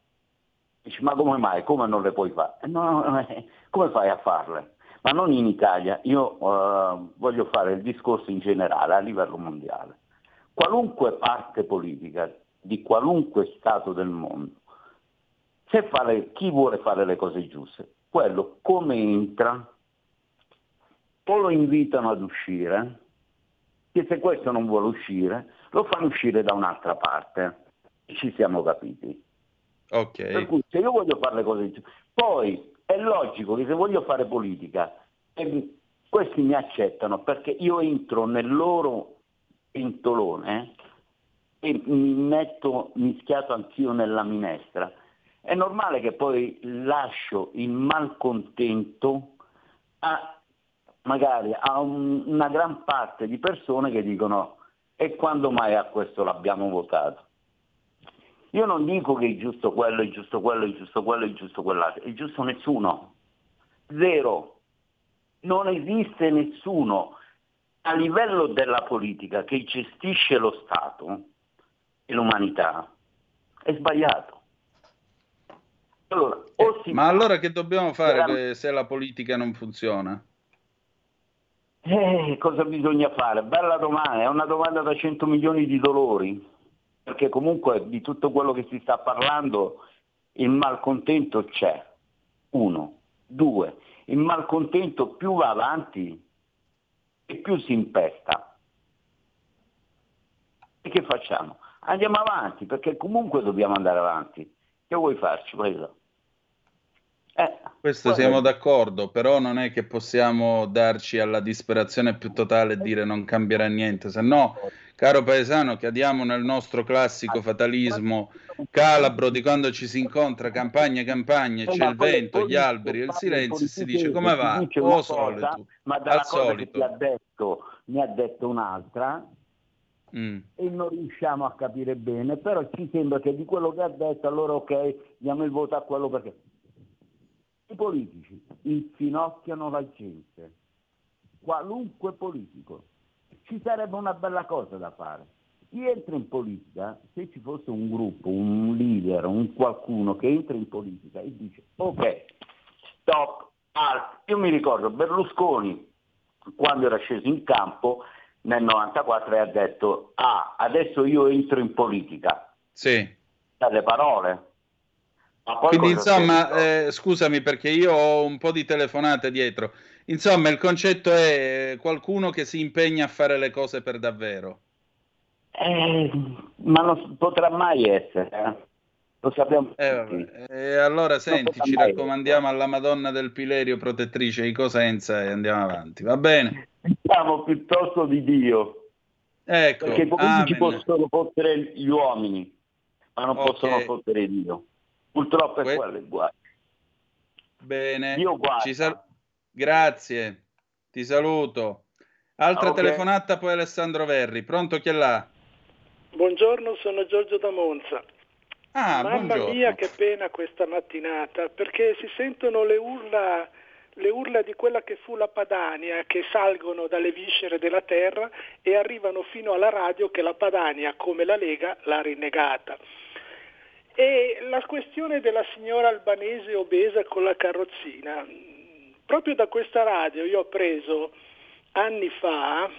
Dici, ma come mai? Come non le puoi fare? No, eh, come fai a farle? Ma non in Italia, io uh, voglio fare il discorso in generale a livello mondiale. Qualunque parte politica di qualunque Stato del mondo, se fare, chi vuole fare le cose giuste, quello come entra, o lo invitano ad uscire, che se questo non vuole uscire, lo fanno uscire da un'altra parte ci siamo capiti. Ok. Per cui se io voglio fare le cose poi è logico che se voglio fare politica, eh, questi mi accettano perché io entro nel loro pentolone eh, e mi metto mischiato anch'io nella minestra. È normale che poi lascio il malcontento a magari a un, una gran parte di persone che dicono e quando mai a questo l'abbiamo votato? Io non dico che è giusto quello, è giusto quello, è giusto quello, è giusto quell'altro, è giusto nessuno. Zero. Non esiste nessuno. a livello della politica che gestisce lo Stato e l'umanità è sbagliato. Allora, eh, ma allora che dobbiamo fare la... se la politica non funziona? Eh, cosa bisogna fare? Bella domanda, è una domanda da 100 milioni di dolori, perché comunque di tutto quello che si sta parlando il malcontento c'è, uno. Due, il malcontento più va avanti e più si impesta. E che facciamo? Andiamo avanti, perché comunque dobbiamo andare avanti. Che vuoi farci, Paesa? Eh, Questo siamo d'accordo, però non è che possiamo darci alla disperazione più totale e dire non cambierà niente, se no, caro paesano, cadiamo nel nostro classico fatalismo calabro di quando ci si incontra campagna campagna, c'è il vento, gli alberi il silenzio si dice come va? Oh, solito, ma dalla al solito. Che ha detto, ne ha detto un'altra Mm. e non riusciamo a capire bene, però ci sembra che di quello che ha detto allora ok, diamo il voto a quello perché i politici infinocchiano la gente, qualunque politico. Ci sarebbe una bella cosa da fare. Chi entra in politica, se ci fosse un gruppo, un leader, un qualcuno che entra in politica e dice ok, stop, alt. Io mi ricordo Berlusconi quando era sceso in campo nel 94 e ha detto ah, adesso io entro in politica. Sì. Dalle parole. Quindi insomma, eh, scusami perché io ho un po' di telefonate dietro. Insomma, il concetto è qualcuno che si impegna a fare le cose per davvero. Eh, ma non potrà mai essere. Eh. Lo sappiamo eh, E allora senti, ci raccomandiamo essere. alla Madonna del Pilerio protettrice di Cosenza e andiamo avanti, va bene? Diciamo piuttosto di Dio. Ecco, perché i politici possono fottere gli uomini, ma non okay. possono fottere Dio. Purtroppo è que- quello il guaio. Bene, sal- grazie, ti saluto. Altra okay. telefonata poi Alessandro Verri. Pronto chi è là? Buongiorno, sono Giorgio da Monza. Ah, Mamma buongiorno. mia che pena questa mattinata, perché si sentono le urla, le urla di quella che fu la Padania, che salgono dalle viscere della terra e arrivano fino alla radio che la Padania, come la Lega, l'ha rinnegata. E la questione della signora albanese obesa con la carrozzina, proprio da questa radio io ho preso anni fa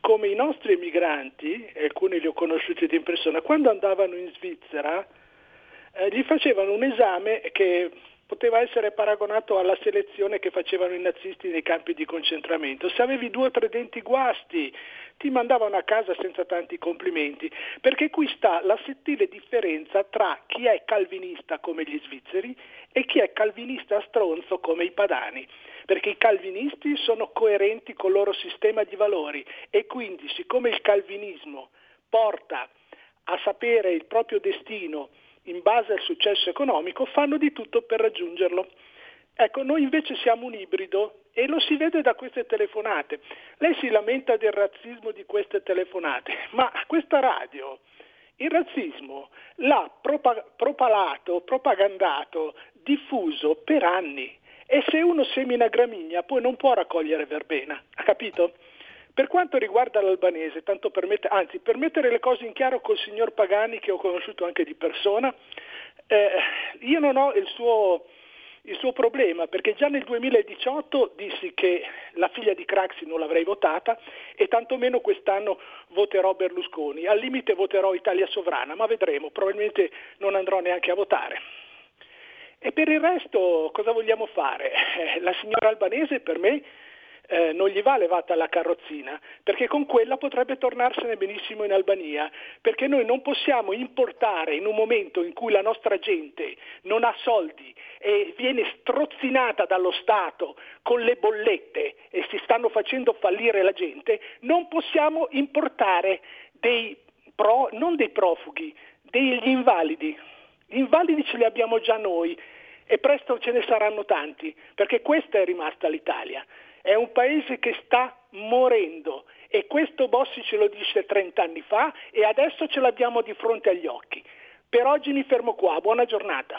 come i nostri emigranti, alcuni li ho conosciuti in persona, quando andavano in Svizzera eh, gli facevano un esame che poteva essere paragonato alla selezione che facevano i nazisti nei campi di concentramento. Se avevi due o tre denti guasti ti mandavano a casa senza tanti complimenti, perché qui sta la sottile differenza tra chi è calvinista come gli svizzeri e chi è calvinista stronzo come i padani, perché i calvinisti sono coerenti con il loro sistema di valori e quindi siccome il calvinismo porta a sapere il proprio destino in base al successo economico, fanno di tutto per raggiungerlo. Ecco, noi invece siamo un ibrido e lo si vede da queste telefonate. Lei si lamenta del razzismo di queste telefonate, ma questa radio il razzismo l'ha propalato, propagandato, diffuso per anni e se uno semina gramigna poi non può raccogliere verbena, ha capito? Per quanto riguarda l'albanese, tanto per met- anzi per mettere le cose in chiaro col signor Pagani che ho conosciuto anche di persona, eh, io non ho il suo, il suo problema perché già nel 2018 dissi che la figlia di Craxi non l'avrei votata e tantomeno quest'anno voterò Berlusconi, al limite voterò Italia Sovrana, ma vedremo, probabilmente non andrò neanche a votare. E per il resto cosa vogliamo fare? Eh, la signora albanese per me eh, non gli va levata la carrozzina, perché con quella potrebbe tornarsene benissimo in Albania, perché noi non possiamo importare in un momento in cui la nostra gente non ha soldi e viene strozzinata dallo Stato con le bollette e si stanno facendo fallire la gente, non possiamo importare dei pro, non dei profughi, degli invalidi. Gli invalidi ce li abbiamo già noi e presto ce ne saranno tanti, perché questa è rimasta l'Italia. È un paese che sta morendo e questo Bossi ce lo disse 30 anni fa e adesso ce l'abbiamo di fronte agli occhi. Per oggi mi fermo qua, buona giornata.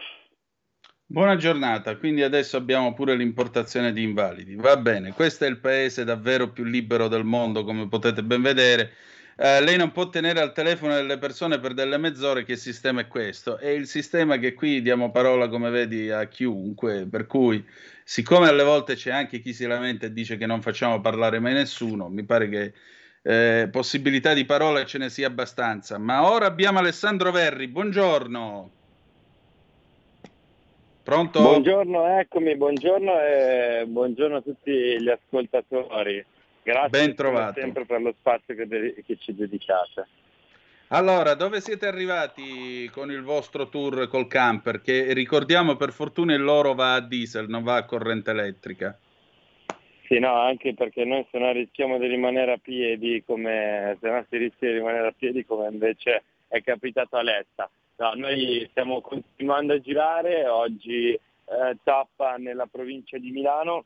Buona giornata, quindi adesso abbiamo pure l'importazione di invalidi. Va bene, questo è il paese davvero più libero del mondo, come potete ben vedere. Uh, lei non può tenere al telefono delle persone per delle mezz'ore che sistema è questo. È il sistema che qui diamo parola, come vedi, a chiunque, per cui siccome alle volte c'è anche chi si lamenta e dice che non facciamo parlare mai nessuno, mi pare che eh, possibilità di parola ce ne sia abbastanza. Ma ora abbiamo Alessandro Verri, buongiorno. Pronto? Buongiorno, eccomi, buongiorno e buongiorno a tutti gli ascoltatori. Grazie sempre per lo spazio che, de- che ci dedicate. Allora, dove siete arrivati con il vostro tour col camper? Che ricordiamo per fortuna il loro va a diesel, non va a corrente elettrica. Sì, no, anche perché noi se no rischiamo di rimanere a piedi come se no si rischia di rimanere a piedi come invece è capitato a Letta. No, noi stiamo continuando a girare, oggi eh, tappa nella provincia di Milano,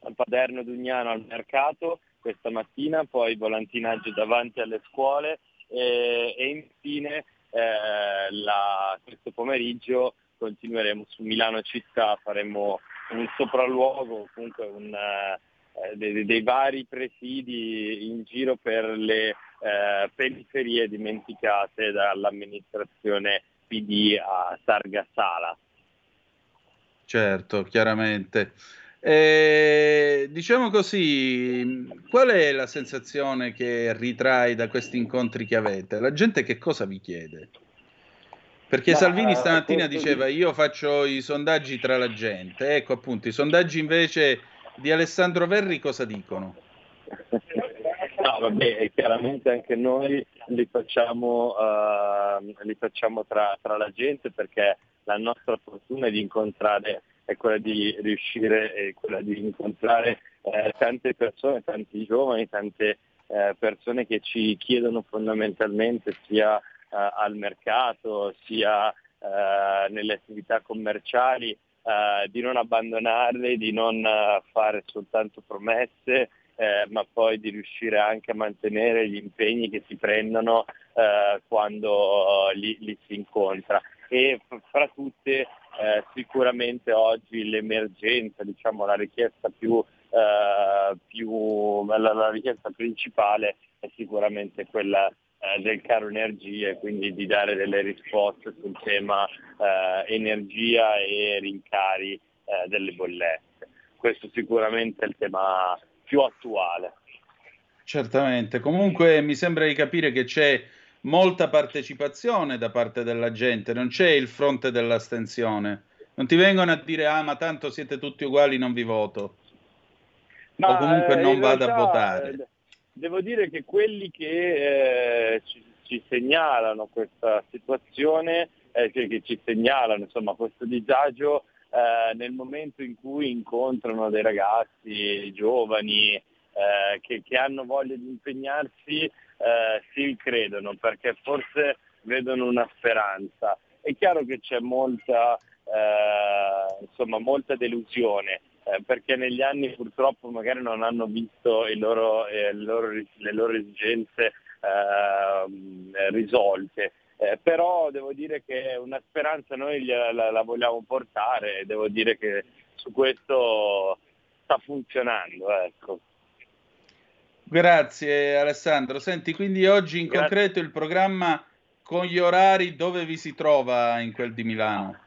al Paderno Dugnano al mercato questa mattina, poi volantinaggio davanti alle scuole e, e infine eh, la, questo pomeriggio continueremo su Milano città, faremo un sopralluogo, comunque un, eh, dei, dei, vari presidi in giro per le eh, periferie dimenticate dall'amministrazione PD a Targa Sala. Certo, chiaramente. Eh, diciamo così, qual è la sensazione che ritrai da questi incontri che avete? La gente che cosa vi chiede? Perché Ma, Salvini eh, stamattina diceva io faccio i sondaggi tra la gente, ecco appunto i sondaggi invece di Alessandro Verri cosa dicono? No, vabbè, chiaramente anche noi li facciamo, uh, li facciamo tra, tra, la gente perché la nostra fortuna è di incontrare, è quella di riuscire, è quella di incontrare eh, tante persone, tanti giovani, tante eh, persone che ci chiedono fondamentalmente sia eh, al mercato, sia eh, nelle attività commerciali, eh, di non abbandonarle, di non fare soltanto promesse, eh, ma poi di riuscire anche a mantenere gli impegni che si prendono eh, quando li, li, si incontra. E fra tutte eh, sicuramente oggi l'emergenza, diciamo la richiesta più, eh, più la, la, richiesta principale è sicuramente quella eh, del caro energia e quindi di dare delle risposte sul tema eh, energia e rincari delle bollette. Questo sicuramente è il tema più attuale. Certamente, comunque mi sembra di capire che c'è molta partecipazione da parte della gente, non c'è il fronte dell'astensione. Non ti vengono a dire ah ma tanto siete tutti uguali, non vi voto. Ma, o comunque eh, non vado a votare. Eh, devo dire che quelli che eh, ci, ci, segnalano questa situazione, eh, che, che, ci segnalano insomma, questo disagio, eh, nel momento in cui incontrano dei ragazzi giovani eh, che, che, hanno voglia di impegnarsi, eh, si credono perché forse vedono una speranza. È chiaro che c'è molta, eh, insomma, molta delusione eh, perché negli anni purtroppo magari non hanno visto loro, eh, loro, le, loro, esigenze risolte eh, però devo dire che una speranza noi la, la, la, vogliamo portare e devo dire che su questo sta funzionando. Ecco. Grazie Alessandro. Senti, quindi oggi in Grazie. concreto il programma con gli orari dove vi si trova in quel di Milano?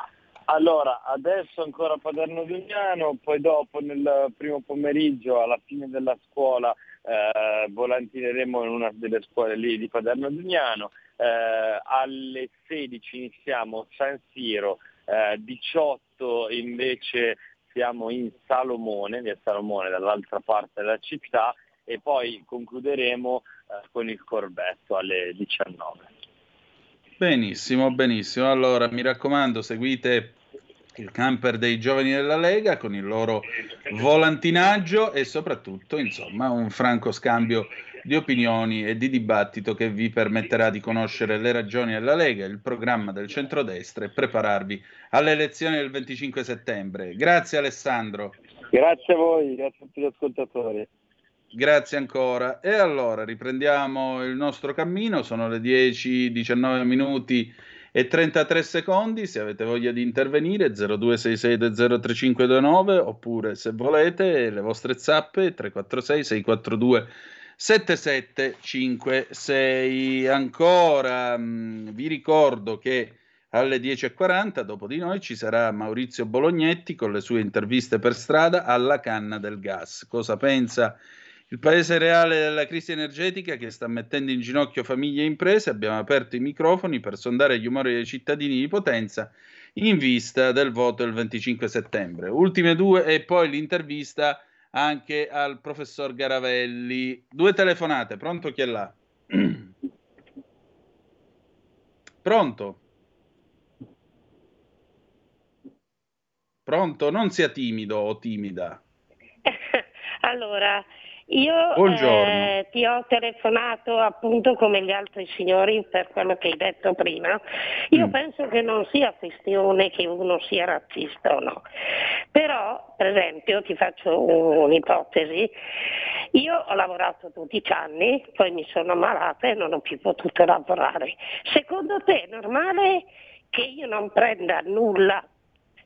Allora, adesso ancora a Paderno Dugnano, poi dopo nel primo pomeriggio alla fine della scuola eh, volantineremo in una delle scuole lì di Paderno Dugnano, eh, alle 16 iniziamo San Siro, eh, 18 invece siamo in Salomone, via Salomone dall'altra parte della città e poi concluderemo eh, con il Corvetto alle 19. Benissimo, benissimo. Allora mi raccomando, seguite il camper dei giovani della Lega con il loro volantinaggio e soprattutto, insomma, un franco scambio di opinioni e di dibattito che vi permetterà di conoscere le ragioni della Lega, il programma del centrodestra e prepararvi alle elezioni del 25 settembre. Grazie Alessandro. Grazie a voi, grazie a tutti gli ascoltatori. Grazie ancora. E allora riprendiamo il nostro cammino, sono le 10-19 minuti e 33 secondi. Se avete voglia di intervenire, 0266203529 oppure se volete le vostre zappe 346 642 7756. Ancora mh, mm, vi ricordo che alle 10.40 dopo di noi ci sarà Maurizio Bolognetti con le sue interviste per strada alla canna del gas. Cosa pensa? Il paese reale della crisi energetica che sta mettendo in ginocchio famiglie e imprese, abbiamo aperto i microfoni per sondare gli umori dei cittadini di Potenza in vista del voto il 25 settembre. Ultime due e poi l'intervista anche al professor Garavelli. Due telefonate, pronto chi è là? Pronto? Pronto? Non sia timido o timida. allora, io eh, ti ho telefonato appunto come gli altri signori per quello che hai detto prima. Io mm. penso che non sia questione che uno sia razzista o no. Però, per esempio, ti faccio un'ipotesi. Io ho lavorato 12 anni, poi mi sono ammalata e non ho più potuto lavorare. Secondo te è normale che io non prenda nulla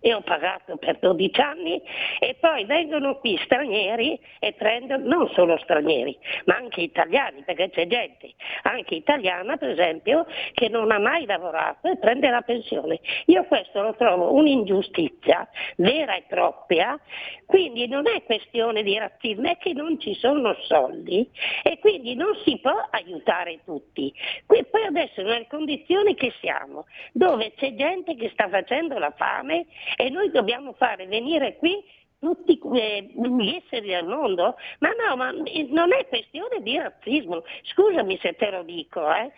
e ho pagato per 12 anni e poi vengono qui stranieri e prendono, non solo stranieri, ma anche italiani, perché c'è gente, anche italiana per esempio, che non ha mai lavorato e prende la pensione. Io questo lo trovo un'ingiustizia vera e propria, quindi non è questione di razzismo, è che non ci sono soldi e quindi non si può aiutare tutti. Qui, poi adesso nelle condizioni che siamo, dove c'è gente che sta facendo la fame e noi dobbiamo fare venire qui tutti eh, gli esseri del mondo? Ma no, ma non è questione di razzismo. Scusami se te lo dico, eh.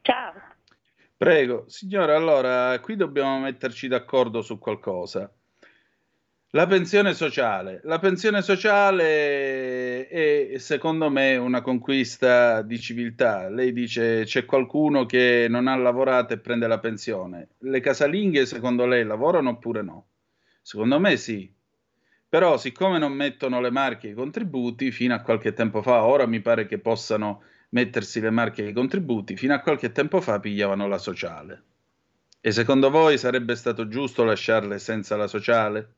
Ciao. Prego, signora, allora qui dobbiamo metterci d'accordo su qualcosa. La pensione sociale. La pensione sociale è secondo me una conquista di civiltà. Lei dice c'è qualcuno che non ha lavorato e prende la pensione. Le casalinghe secondo lei lavorano oppure no? Secondo me sì. Però siccome non mettono le marche ai contributi, fino a qualche tempo fa, ora mi pare che possano mettersi le marche ai contributi, fino a qualche tempo fa pigliavano la sociale. E secondo voi sarebbe stato giusto lasciarle senza la sociale?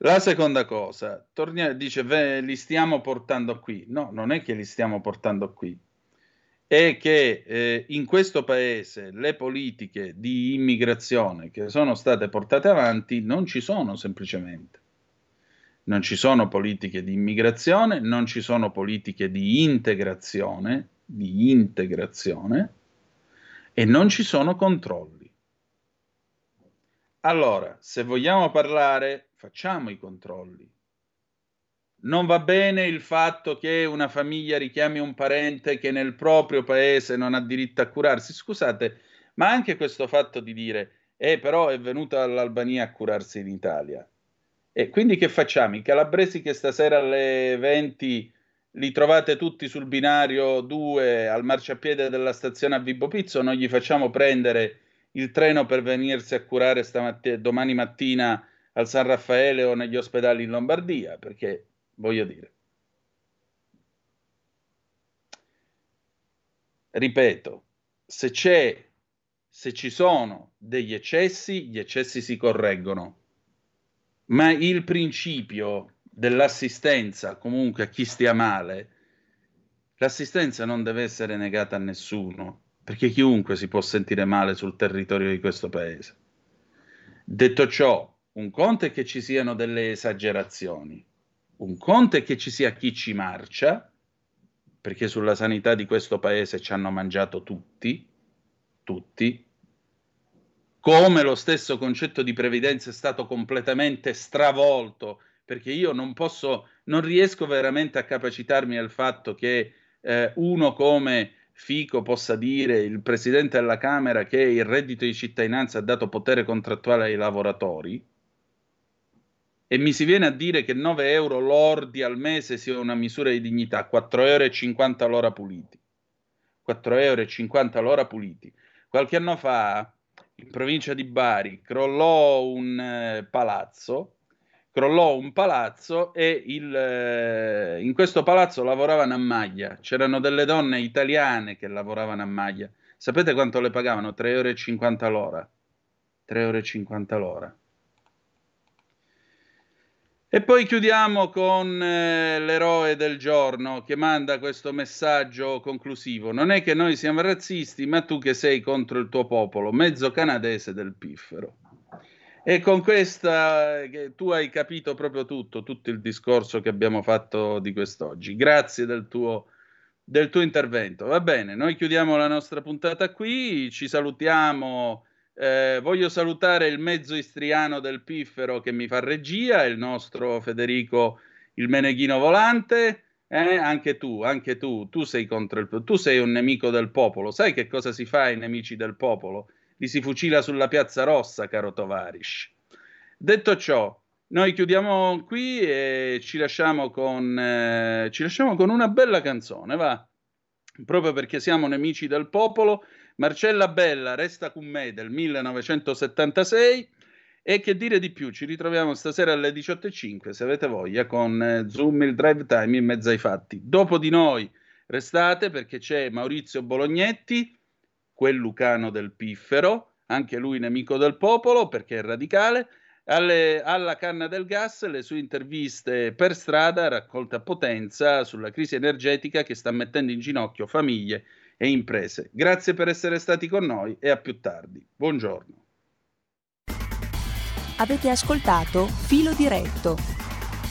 La seconda cosa, tornia, dice, ve, li stiamo portando qui. No, non è che li stiamo portando qui, è che eh, in questo paese le politiche di immigrazione che sono state portate avanti non ci sono semplicemente. Non ci sono politiche di immigrazione, non ci sono politiche di integrazione, di integrazione e non ci sono controlli. Allora, se vogliamo parlare facciamo i controlli. Non va bene il fatto che una famiglia richiami un parente che nel proprio paese non ha diritto a curarsi. Scusate, ma anche questo fatto di dire, eh, però è venuto all'Albania a curarsi in Italia. E quindi che facciamo? I calabresi che stasera alle 20 li trovate tutti sul binario 2 al marciapiede della stazione a Vibo Pizzo, non gli facciamo prendere il treno per venirsi a curare stamattina, domani mattina al San Raffaele o negli ospedali in Lombardia, perché voglio dire. Ripeto, se c'è, se ci sono degli eccessi, gli eccessi si correggono, ma il principio dell'assistenza comunque a chi stia male, l'assistenza non deve essere negata a nessuno, perché chiunque si può sentire male sul territorio di questo paese. Detto ciò, un conto è che ci siano delle esagerazioni, un conto è che ci sia chi ci marcia, perché sulla sanità di questo paese ci hanno mangiato tutti, tutti, come lo stesso concetto di previdenza è stato completamente stravolto, perché io non posso, non riesco veramente a capacitarmi del fatto che eh, uno come Fico possa dire il presidente della Camera che il reddito di cittadinanza ha dato potere contrattuale ai lavoratori, e mi si viene a dire che 9 euro lordi al mese sia una misura di dignità, 4,50 euro all'ora puliti. 4,50 euro all'ora puliti. Qualche anno fa, in provincia di Bari, crollò un eh, palazzo crollò un palazzo e il, eh, in questo palazzo lavoravano a maglia. C'erano delle donne italiane che lavoravano a maglia. Sapete quanto le pagavano? 3,50 euro l'ora. 3,50 euro l'ora. E poi chiudiamo con eh, l'eroe del giorno che manda questo messaggio conclusivo. Non è che noi siamo razzisti, ma tu che sei contro il tuo popolo, mezzo canadese del piffero. E con questa tu hai capito proprio tutto, tutto il discorso che abbiamo fatto di quest'oggi. Grazie del tuo, del tuo intervento. Va bene, noi chiudiamo la nostra puntata qui, ci salutiamo. Eh, voglio salutare il mezzo istriano del piffero che mi fa regia, il nostro Federico il Meneghino Volante. Eh, anche tu, anche tu, tu sei il tu sei un nemico del popolo. Sai che cosa si fa ai nemici del popolo? li si fucila sulla piazza rossa, caro Tovarish. Detto ciò, noi chiudiamo qui e ci lasciamo con, eh, ci lasciamo con una bella canzone, va? Proprio perché siamo nemici del popolo. Marcella Bella resta con me del 1976. E che dire di più? Ci ritroviamo stasera alle 18.05 se avete voglia con eh, Zoom il drive time in mezzo ai fatti. Dopo di noi restate perché c'è Maurizio Bolognetti quel Lucano del Piffero, anche lui nemico del popolo perché è radicale, alle, alla canna del gas le sue interviste per strada raccolte a potenza sulla crisi energetica che sta mettendo in ginocchio famiglie e imprese. Grazie per essere stati con noi e a più tardi. Buongiorno. Avete ascoltato Filo diretto